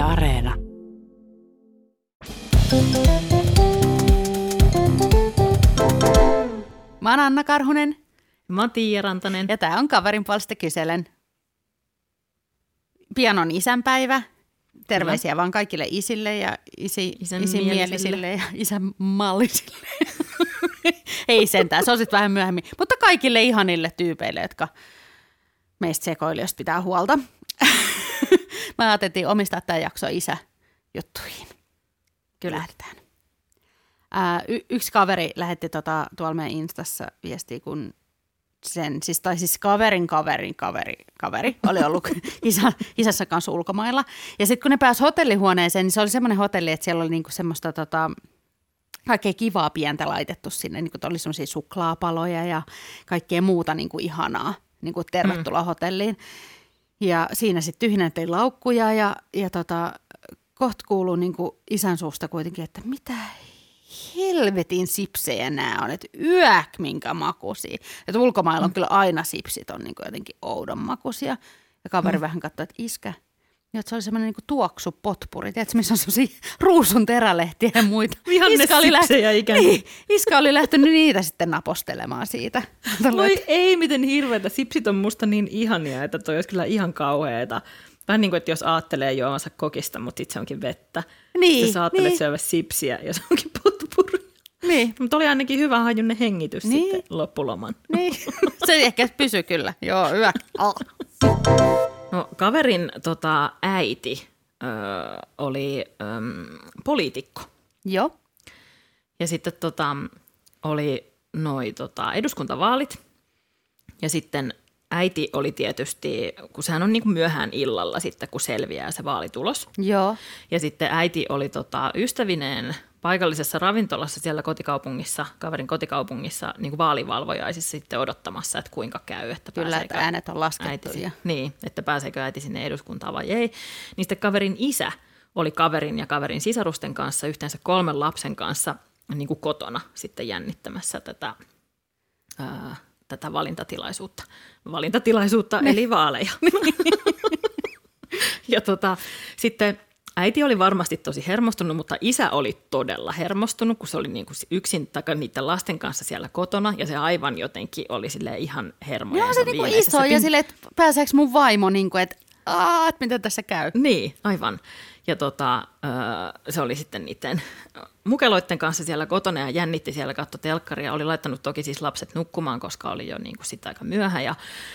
Yle Areena. Mä oon Anna Karhunen Mä oon Tiia Rantanen. ja tää on Kaverin puolesta kyselen. Pian on isänpäivä. Terveisiä vaan kaikille isille ja isi, Isän isimielisille ja isänmallisille. Ei sentään, se on sitten vähän myöhemmin. Mutta kaikille ihanille tyypeille, jotka meistä sekoilijoista pitää huolta. Mä ajateltiin omistaa tämä jakso isäjuttuihin. Kyllä. Lähdetään. Ää, y- yksi kaveri lähetti tota, tuolla meidän Instassa viestiä, kun sen, siis, tai siis kaverin kaverin kaveri, kaveri oli ollut isä, isässä kanssa ulkomailla. Ja sitten kun ne pääsi hotellihuoneeseen, niin se oli semmoinen hotelli, että siellä oli niinku semmoista tota, kaikkea kivaa pientä laitettu sinne. Niin oli semmoisia suklaapaloja ja kaikkea muuta niinku ihanaa. Niin kuin tervetuloa mm. hotelliin. Ja siinä sitten tyhjennettiin laukkuja ja, ja tota, kohta kuuluu niinku isän suusta kuitenkin, että mitä helvetin sipsejä nämä on, että yäk minkä makuisia. Että ulkomailla on kyllä aina sipsit on niinku jotenkin oudon makuisia. Ja kaveri mm. vähän katsoi, että iskä, ja se oli semmoinen niinku tuoksupotpuri, tiedätkö, missä on semmoisia ruusun terälehtiä ja muita. Vihannesipsejä ikään kuin. niin, iska oli lähtenyt niitä sitten napostelemaan siitä. Voi ei, miten hirveätä. Sipsit on musta niin ihania, että toi olisi kyllä ihan kauheeta. Vähän niin kuin, että jos aattelee juomansa kokista, mutta itse onkin vettä. Niin, Sitten sä ajattelet niin. syövä sipsiä ja se onkin potpuri. Niin, Mutta oli ainakin hyvä hajunne hengitys Niin. sitten loppuloman. niin. se ehkä pysyy kyllä. Joo, yäk. Ah. Kaverin tota, äiti ö, oli ö, poliitikko. Joo, Ja sitten tota, oli noi tota, eduskuntavaalit. Ja sitten äiti oli tietysti, kun sehän on niin kuin myöhään illalla sitten, kun selviää se vaalitulos. joo. Ja sitten äiti oli tota, ystävineen paikallisessa ravintolassa siellä kotikaupungissa, kaverin kotikaupungissa, niin kuin vaalivalvojaisissa sitten odottamassa, että kuinka käy. Että Kyllä, että äänet on laskettu. äiti, ja... Niin, että pääseekö äiti sinne eduskuntaan vai ei. Niin sitten kaverin isä oli kaverin ja kaverin sisarusten kanssa, yhteensä kolmen lapsen kanssa niin kuin kotona sitten jännittämässä tätä, ää, tätä valintatilaisuutta. Valintatilaisuutta, eli vaaleja. ja tota, sitten äiti oli varmasti tosi hermostunut, mutta isä oli todella hermostunut, kun se oli niin kuin yksin taka niiden lasten kanssa siellä kotona, ja se aivan jotenkin oli sille ihan hermoja. Joo, se niinku iso ja silleen, että pääseekö mun vaimo, niinku, että aah, että miten tässä käy. Niin, aivan. Ja tota, se oli sitten niiden mukeloiden kanssa siellä kotona ja jännitti siellä, katto telkkaria. Oli laittanut toki siis lapset nukkumaan, koska oli jo niin kuin sitä aika myöhä. Ja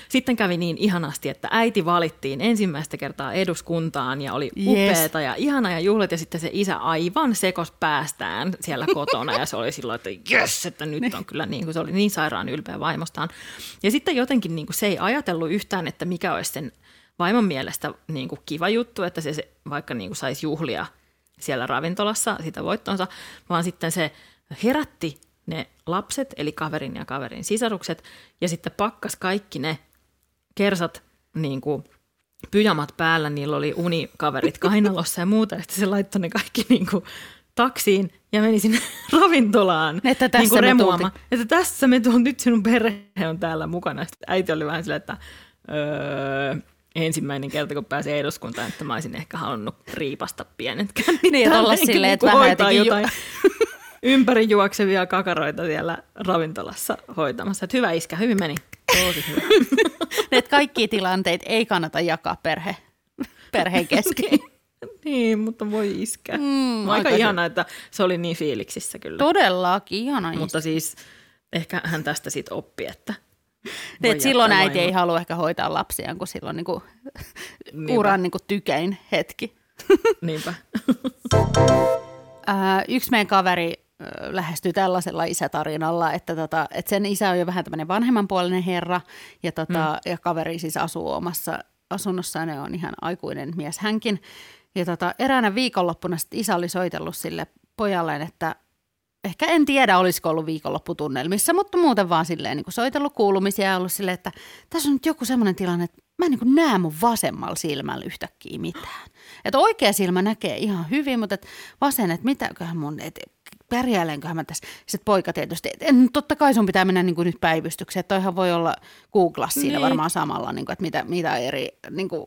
sitten kävi niin ihanasti, että äiti valittiin ensimmäistä kertaa eduskuntaan ja oli Yes. upeeta ja ihana ja juhlat. Ja sitten se isä aivan sekos päästään siellä kotona ja se oli silloin, että jes, että nyt on kyllä niin kuin, se oli niin sairaan ylpeä vaimostaan. Ja sitten jotenkin niin kuin se ei ajatellut yhtään, että mikä olisi sen vaimon mielestä niin kuin kiva juttu, että se, se vaikka niin kuin saisi juhlia siellä ravintolassa sitä voittonsa, vaan sitten se herätti ne lapset, eli kaverin ja kaverin sisarukset, ja sitten pakkas kaikki ne kersat niin kuin pyjamat päällä, niillä oli unikaverit kainalossa ja muuta, ja sitten se laittoi ne kaikki niin kuin taksiin ja meni sinne ravintolaan Että tässä niin kuin me remuamaan. Että tässä me tuon, nyt sinun perhe on täällä mukana. Sitten äiti oli vähän silleen, että öö, ensimmäinen kerta, kun pääsee eduskuntaan, että mä olisin ehkä halunnut riipasta pienet kännit. Niin, että olla silleen, että kun vähän jotenkin ju- jotain ympäri juoksevia kakaroita siellä ravintolassa hoitamassa. Että hyvä iskä, hyvin meni. Tosi hyvä. Että kaikkia tilanteita ei kannata jakaa perhe, perheen kesken. niin, mutta voi iskä. Mm, aika ihana, että se oli niin fiiliksissä kyllä. Todellakin, ihana Mutta siis ehkä hän tästä sitten oppi, että Että silloin äiti ei vaimon. halua ehkä hoitaa lapsiaan, kun silloin niin kuin Niinpä. uran niin kuin tykein hetki. Niinpä. Ää, yksi meidän kaveri lähestyy tällaisella isätarinalla, että, tota, että sen isä on jo vähän tämmöinen vanhemmanpuolinen herra ja, tota, mm. ja kaveri siis asuu omassa asunnossaan ja on ihan aikuinen mies hänkin. Ja tota, eräänä viikonloppuna sit isä oli soitellut sille pojalleen, että ehkä en tiedä, olisiko ollut viikonlopputunnelmissa, mutta muuten vaan silleen niin soitellut kuulumisia ja ollut silleen, että tässä on nyt joku semmoinen tilanne, että mä en niin näe mun vasemmalla silmällä yhtäkkiä mitään. Että oikea silmä näkee ihan hyvin, mutta et vasen, että mitäköhän mun, että pärjäilenköhän mä tässä. Sitten poika tietysti, että en, totta kai sun pitää mennä niin kuin nyt päivystykseen, että toihan voi olla Googlaa siinä Niin. varmaan samalla, niin kuin, että mitä, mitä eri niin kuin,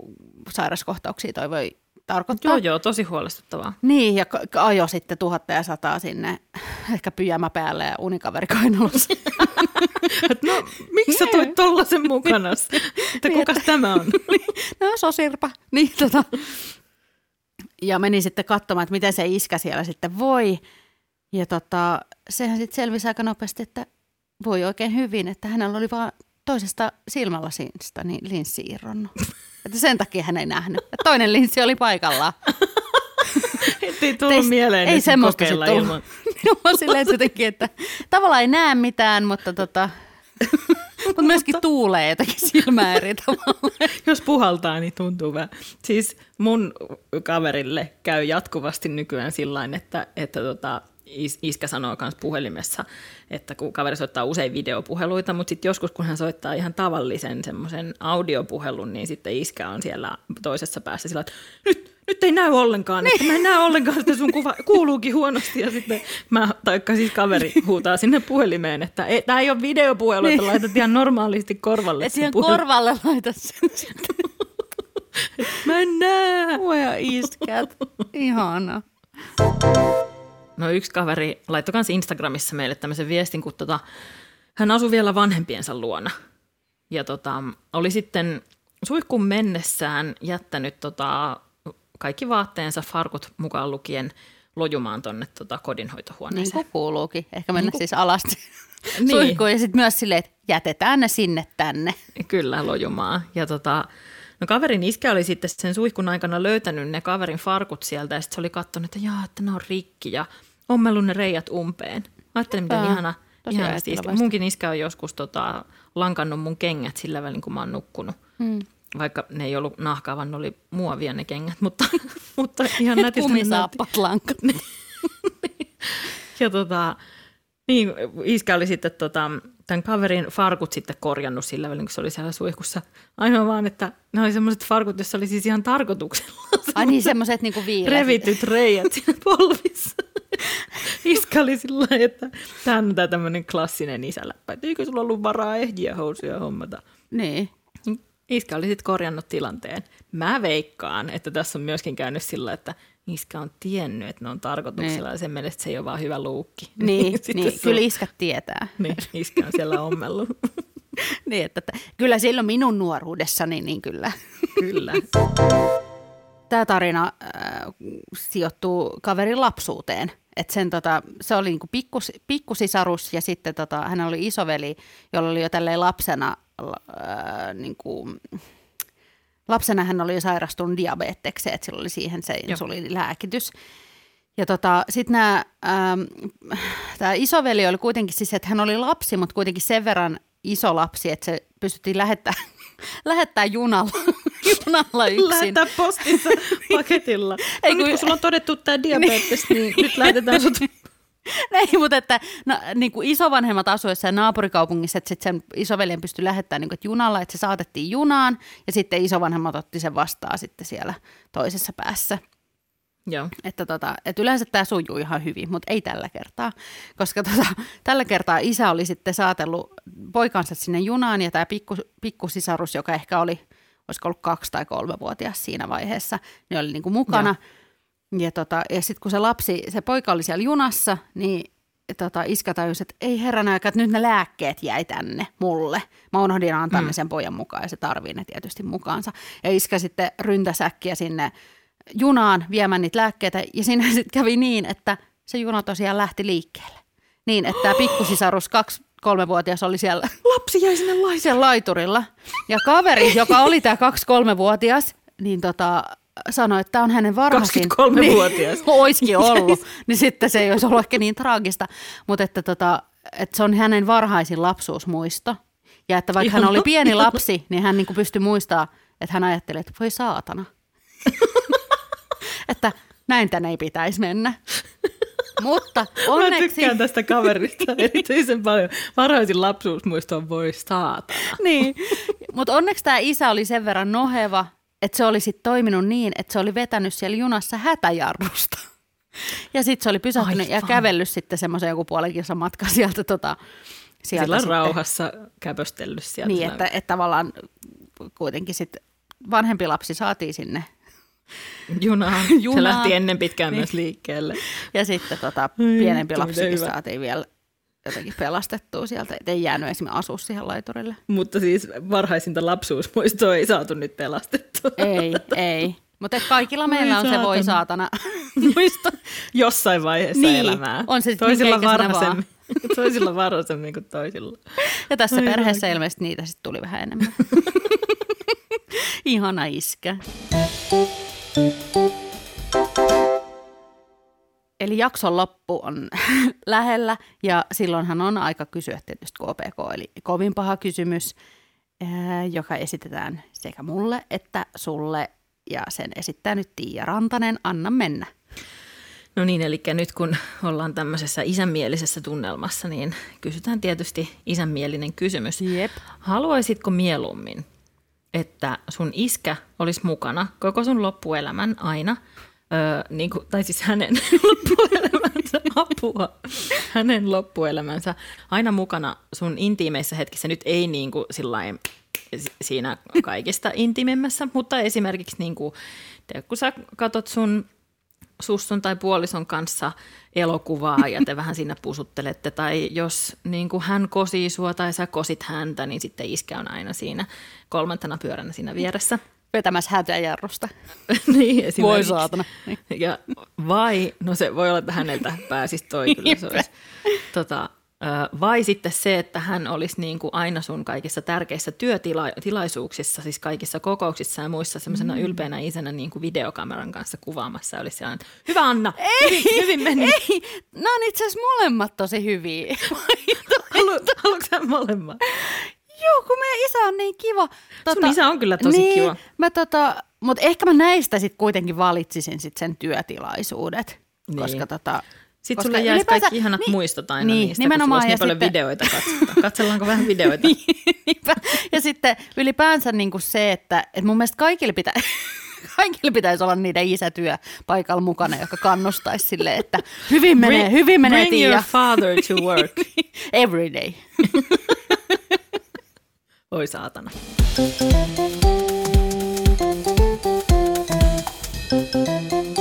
sairaskohtauksia toi voi tarkoittaa. Joo, joo, tosi huolestuttavaa. Niin, ja ajo sitten tuhatta ja sataa sinne, ehkä pyjämä päälle ja unikaveri kainalossa. no, miksi sä toit tollasen mukana? Että kukas tämä on? no, sosirpa. Niin, tota. Ja meni sitten katsomaan, että miten se iskä siellä sitten voi. Ja tota, sehän sitten selvisi aika nopeasti, että voi oikein hyvin, että hänellä oli vaan toisesta silmälasista niin linssi irronnut. Että sen takia hän ei nähnyt. Ja toinen linssi oli paikallaan. ei tullut mieleen ei semmoista kokeilla ilman. Joo, silleen jotenkin, että tavallaan ei näe mitään, mutta tota, mutta myöskin tuulee jotenkin silmää eri tavalla. Jos puhaltaa, niin tuntuu vähän. Siis mun kaverille käy jatkuvasti nykyään sillä että, että tota, is, iskä sanoo myös puhelimessa, että kun kaveri soittaa usein videopuheluita, mutta sitten joskus kun hän soittaa ihan tavallisen semmoisen audiopuhelun, niin sitten iskä on siellä toisessa päässä sillä, että nyt, nyt ei näy ollenkaan, että mä en näe ollenkaan, että sun kuva kuuluukin huonosti. Ja sitten mä, taikka siis kaveri huutaa sinne puhelimeen, että ei, tämä ei ole videopuhelu, että niin. laitat ihan normaalisti korvalle. Et siihen korvalle laita sen Mä en näe. Voi iskät. Ihana. No yksi kaveri laittoi myös Instagramissa meille tämmöisen viestin, kun tota, hän asui vielä vanhempiensa luona. Ja tota, oli sitten suihkun mennessään jättänyt tota, kaikki vaatteensa, farkut mukaan lukien, lojumaan tuonne tota, kodinhoitohuoneeseen. Niin kuin kuuluukin. Ehkä mennä niin siis alasti niin. suihkuun ja sitten myös silleen, että jätetään ne sinne tänne. Kyllä, lojumaan. Ja tota, No kaverin iskä oli sitten sen suihkun aikana löytänyt ne kaverin farkut sieltä ja sitten se oli katsonut, että jaa, että ne on rikki ja ommellut ne reijät umpeen. Ajattelin, miten Ää, ihana, ihana iskä. Munkin iskä on joskus tota, lankannut mun kengät sillä välin, kun mä oon nukkunut. Hmm. Vaikka ne ei ollut nahkaa, vaan ne oli muovia ne kengät, mutta, mutta ihan nätisti. Kumisaappat lankat. ja tota, niin, iskä oli sitten tota, tämän kaverin farkut sitten korjannut sillä välin, kun se oli siellä suihkussa. Ainoa vaan, että ne oli semmoiset farkut, joissa oli siis ihan tarkoituksella. Ai niin, semmoiset niinku viileät. Revityt reijät siinä polvissa. Iska oli sillä että tämä on tämmöinen klassinen isäläppä. Että eikö sulla ollut varaa ehjiä housuja hommata? Niin. Iskä oli sitten korjannut tilanteen. Mä veikkaan, että tässä on myöskin käynyt sillä, että iskä on tiennyt, että ne on tarkoituksella niin. ja sen mielestä se ei ole vaan hyvä luukki. Niin, niin kyllä iskä tietää. Niin, iskä on siellä ommellut. niin, että, että, kyllä silloin minun nuoruudessani, niin kyllä. kyllä. Tämä tarina äh, sijoittuu kaverin lapsuuteen. Et sen, tota, se oli niinku pikkus, pikkusisarus ja sitten tota, hän oli isoveli, jolla oli jo tälleen lapsena, äh, niinku, lapsena hän oli jo sairastunut diabetekseksi, että sillä oli siihen se insuliinilääkitys. Ja tota, sitten nämä, ähm, tämä isoveli oli kuitenkin siis, että hän oli lapsi, mutta kuitenkin sen verran iso lapsi, että se pystyttiin lähettämään lähettää junalla, junalla yksin. Lähettää postissa paketilla. Ei, no kun... nyt kun sulla on todettu tämä diabetes, niin, niin nyt lähetetään sut ei, mutta että no, niin kuin isovanhemmat asuessa naapurikaupungissa, että sit sen isoveljen pystyi lähettämään niin kuin, että junalla, että se saatettiin junaan ja sitten isovanhemmat otti sen vastaan sitten siellä toisessa päässä. Joo. Että, tota, että yleensä tämä sujuu ihan hyvin, mutta ei tällä kertaa, koska tota, tällä kertaa isä oli sitten saatellut poikansa sinne junaan ja tämä pikku, pikkusisarus, joka ehkä oli, olisiko ollut kaksi tai kolme vuotias siinä vaiheessa, niin oli niin kuin mukana. Joo. Ja, tota, ja sitten kun se lapsi, se poika oli siellä junassa, niin tota, iskä tajusi, että ei herran aika, että nyt ne lääkkeet jäi tänne mulle. Mä unohdin antaa mm. ne sen pojan mukaan ja se tarvii ne tietysti mukaansa. Ja iskä sitten ryntäsäkkiä sinne junaan viemään niitä lääkkeitä ja siinä sitten kävi niin, että se juna tosiaan lähti liikkeelle. Niin, että tämä pikkusisarus kaksi kolmevuotias oli siellä. Lapsi jäi sinne laiturilla. Siellä laiturilla. Ja kaveri, joka oli tämä kaksi kolmevuotias, niin tota, sanoi, että tämä on hänen varhaisin. 23-vuotias. Niin, oiskin ollut. niin sitten se ei olisi ollut ehkä niin traagista. Mutta että, tota, että se on hänen varhaisin lapsuusmuisto. Ja että vaikka hän oli pieni lapsi, niin hän niin pystyi muistamaan, että hän ajatteli, että voi saatana. Että näin tänne ei pitäisi mennä. Mutta onneksi... Mä tykkään tästä kaverista erityisen paljon. Varhaisin lapsuusmuisto on voi saatana. niin, mutta onneksi tämä isä oli sen verran noheva, että se oli sitten toiminut niin, että se oli vetänyt siellä junassa hätäjarrusta. Ja sitten se oli pysähtynyt Aivan. ja kävellyt sitten semmoisen joku puolen kilsan matka sieltä. Tota, sieltä Sillä sitten. rauhassa käpöstellyt sieltä. Niin, että, että tavallaan kuitenkin sitten vanhempi lapsi saatiin sinne Junaan. Se Junaan. lähti ennen pitkään Niin. myös liikkeelle. Ja sitten tota, Ai pienempi lapsikin hyvä. saatiin vielä jotenkin pelastettua sieltä, et ei jäänyt esimerkiksi asua siihen laiturille. Mutta siis varhaisinta lapsuusmuistoa ei saatu nyt pelastettua. Ei, ei. Mutta kaikilla Voi meillä on se voi saatana. saatana muisto. Jossain vaiheessa Niin, elämää. on se toisilla varhaisemmin, toisilla varhaisemmin kuin toisilla. Ja tässä Ai perheessä ilmeisesti niitä sitten tuli vähän enemmän. Ihana iskä. Eli jakson loppu on lähellä ja silloinhan on aika kysyä tietysti KPK, eli kovin paha kysymys, ää, joka esitetään sekä mulle että sulle ja sen esittää nyt Tiia Rantanen. Anna mennä. No niin, eli nyt kun ollaan tämmöisessä isänmielisessä tunnelmassa, niin kysytään tietysti isänmielinen kysymys. Jep. Haluaisitko mieluummin, että sun iskä olisi mukana koko sun loppuelämän aina, öö, niin kuin, tai siis hänen loppuelämänsä apua, hänen loppuelämänsä aina mukana sun intiimeissä hetkissä, nyt ei niin kuin sillain si- siinä kaikista intiimimmässä, mutta esimerkiksi niin kuin, tiedät, kun sä katot sun sussun tai puolison kanssa elokuvaa ja te vähän siinä pusuttelette. Tai jos niin kuin hän kosii sua tai sä kosit häntä, niin sitten iskä on aina siinä kolmantena pyöränä siinä vieressä. Vetämässä hätyä jarrusta. niin, Voi saatana. Niin. Ja vai, no se voi olla, että häneltä pääsisi toi kyllä. Se olisi, tota, vai sitten se, että hän olisi niin kuin aina sun kaikissa tärkeissä työtilaisuuksissa, siis kaikissa kokouksissa ja muissa semmoisena mm. ylpeänä isänä niin kuin videokameran kanssa kuvaamassa. Ja olisi sellainen, hyvä Anna, hyvin, hyvin meni. Ei, nämä on itse asiassa molemmat tosi hyviä. Halu, haluatko sä molemmat? Joo, kun meidän isä on niin kiva. Sun isä on kyllä tosi niin, kiva. Mä tota, mutta ehkä mä näistä sitten kuitenkin valitsisin sit sen työtilaisuudet. Niin. Koska tota, sitten sulle jäisi ylipäänsä, kaikki ihanat niin, muistot aina niin, niistä, nimenomaan, kun niin ja paljon sitten, videoita katsotaan. Katsellaanko vähän videoita? Niin, niinpä. ja sitten ylipäänsä niin kuin se, että, että mun mielestä kaikille pitää... kaikille pitäisi olla niiden isätyö paikalla mukana, joka kannustaisi sille, että hyvin menee, bring, hyvin menee Bring tiiä. your father to work. Niin, every day. Oi saatana. Thank you.